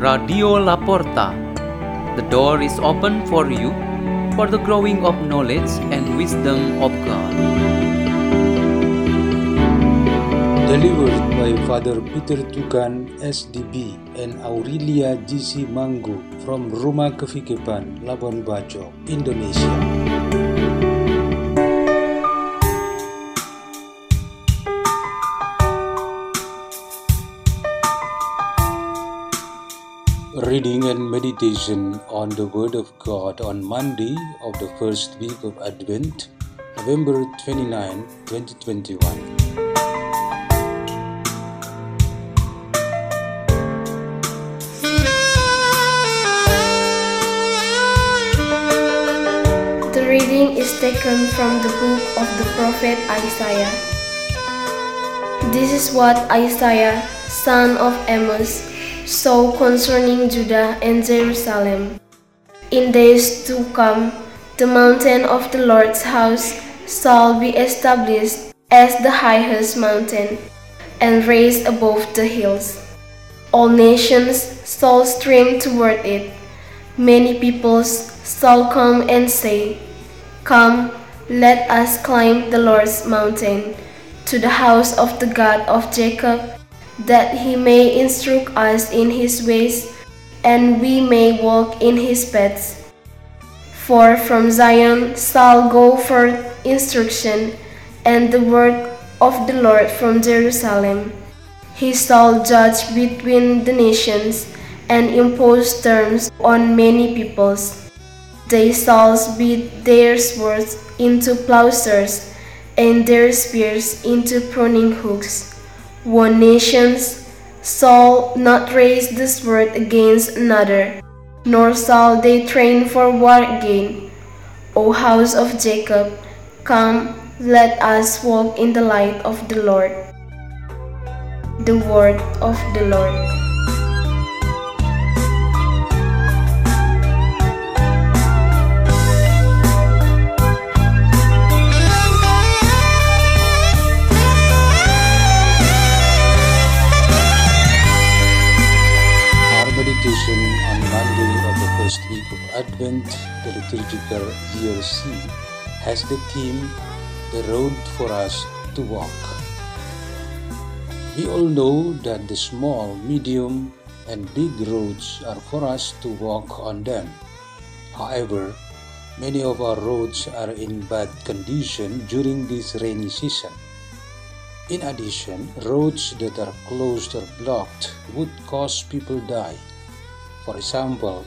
Radio Laporta. The door is open for you for the growing of knowledge and wisdom of God. Delivered by Father Peter Tukan, SDB, and Aurelia GC Manggu from Rumah Kefikepan, Labuan Bajo, Indonesia. Reading and meditation on the Word of God on Monday of the first week of Advent, November 29, 2021. The reading is taken from the book of the prophet Isaiah. This is what Isaiah, son of Amos, saw concerning Judah and Jerusalem. In days to come, the mountain of the Lord's house shall be established as the highest mountain, and raised above the hills. All nations shall stream toward it. Many peoples shall come and say, Come, let us climb the Lord's mountain, to the house of the God of Jacob, that he may instruct us in his ways, and we may walk in his paths. For from Zion shall go forth instruction, and the word of the Lord from Jerusalem. He shall judge between the nations, and impose terms on many peoples. They shall beat their swords into plowshares, and their spears into pruning hooks. One nations shall not raise the sword against another, nor shall they train for war again. O house of Jacob, come, let us walk in the light of the Lord. The word of the Lord. Advent, the liturgical year C, has the theme The Road for Us to Walk. We all know that the small, medium, and big roads are for us to walk on them. However, many of our roads are in bad condition during this rainy season. In addition, roads that are closed or blocked would cause people die. For example,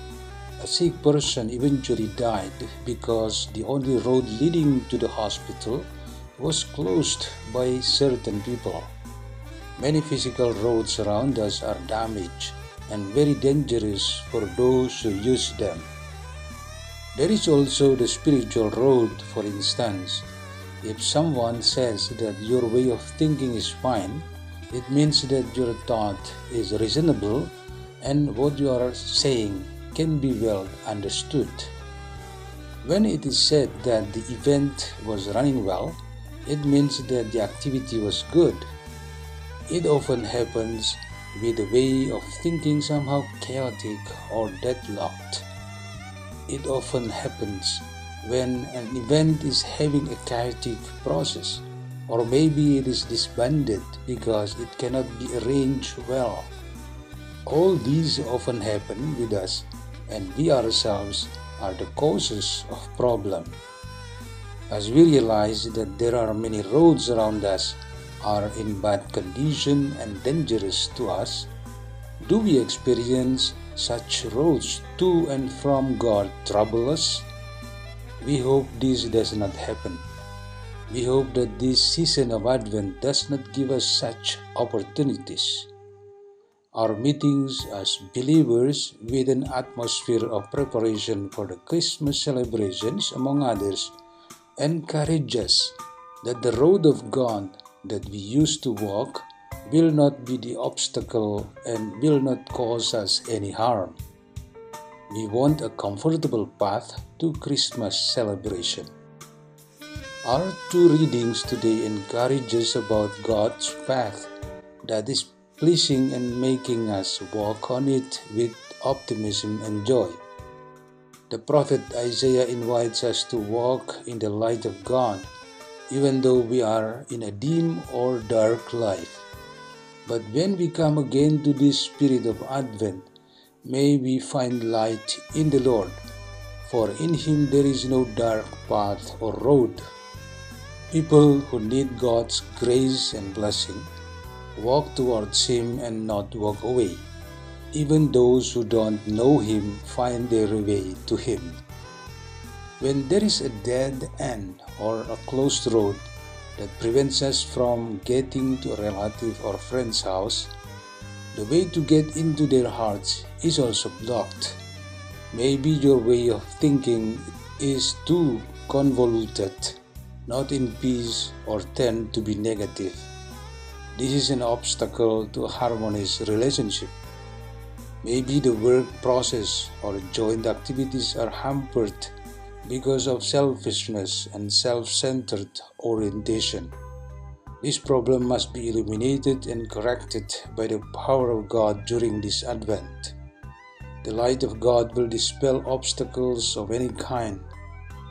a sick person eventually died because the only road leading to the hospital was closed by certain people. Many physical roads around us are damaged and very dangerous for those who use them. There is also the spiritual road, for instance. If someone says that your way of thinking is fine, it means that your thought is reasonable and what you are saying can be well understood. When it is said that the event was running well, it means that the activity was good. It often happens with a way of thinking somehow chaotic or deadlocked. It often happens when an event is having a chaotic process, or maybe it is disbanded because it cannot be arranged well. All these often happen with us, and we ourselves are the causes of problem. As we realize that there are many roads around us are in bad condition and dangerous to us, do we experience such roads to and from God trouble us? We hope this does not happen. We hope that this season of Advent does not give us such opportunities. Our meetings as believers with an atmosphere of preparation for the Christmas celebrations, among others, encourage us that the road of God that we used to walk will not be the obstacle and will not cause us any harm. We want a comfortable path to Christmas celebration. Our two readings today encourage us about God's path that is pleasing and making us walk on it with optimism, and joy. The prophet Isaiah invites us to walk in the light of God, even though we are in a dim or dark life. But when we come again to this spirit of Advent, may we find light in the Lord, for in Him there is no dark path or road. People who need God's grace and blessing walk towards Him and not walk away. Even those who don't know Him find their way to Him. When there is a dead end or a closed road that prevents us from getting to a relative or friend's house, the way to get into their hearts is also blocked. Maybe your way of thinking is too convoluted, not in peace, or tend to be negative. This is an obstacle to harmonious relationship. Maybe the work process or joint activities are hampered because of selfishness and self centered orientation. This problem must be eliminated and corrected by the power of God during this Advent. The light of God will dispel obstacles of any kind,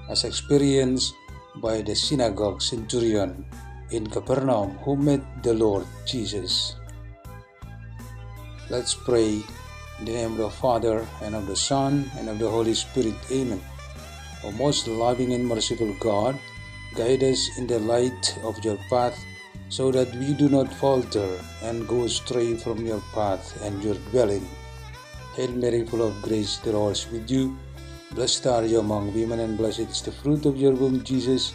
as experienced by the synagogue centurion in Capernaum who met the Lord Jesus. Let's pray in the name of the Father, and of the Son, and of the Holy Spirit. Amen. O most loving and merciful God, guide us in the light of your path so that we do not falter and go astray from your path and your dwelling. Hail Mary, full of grace, the Lord is with you. Blessed are you among women, and blessed is the fruit of your womb, Jesus.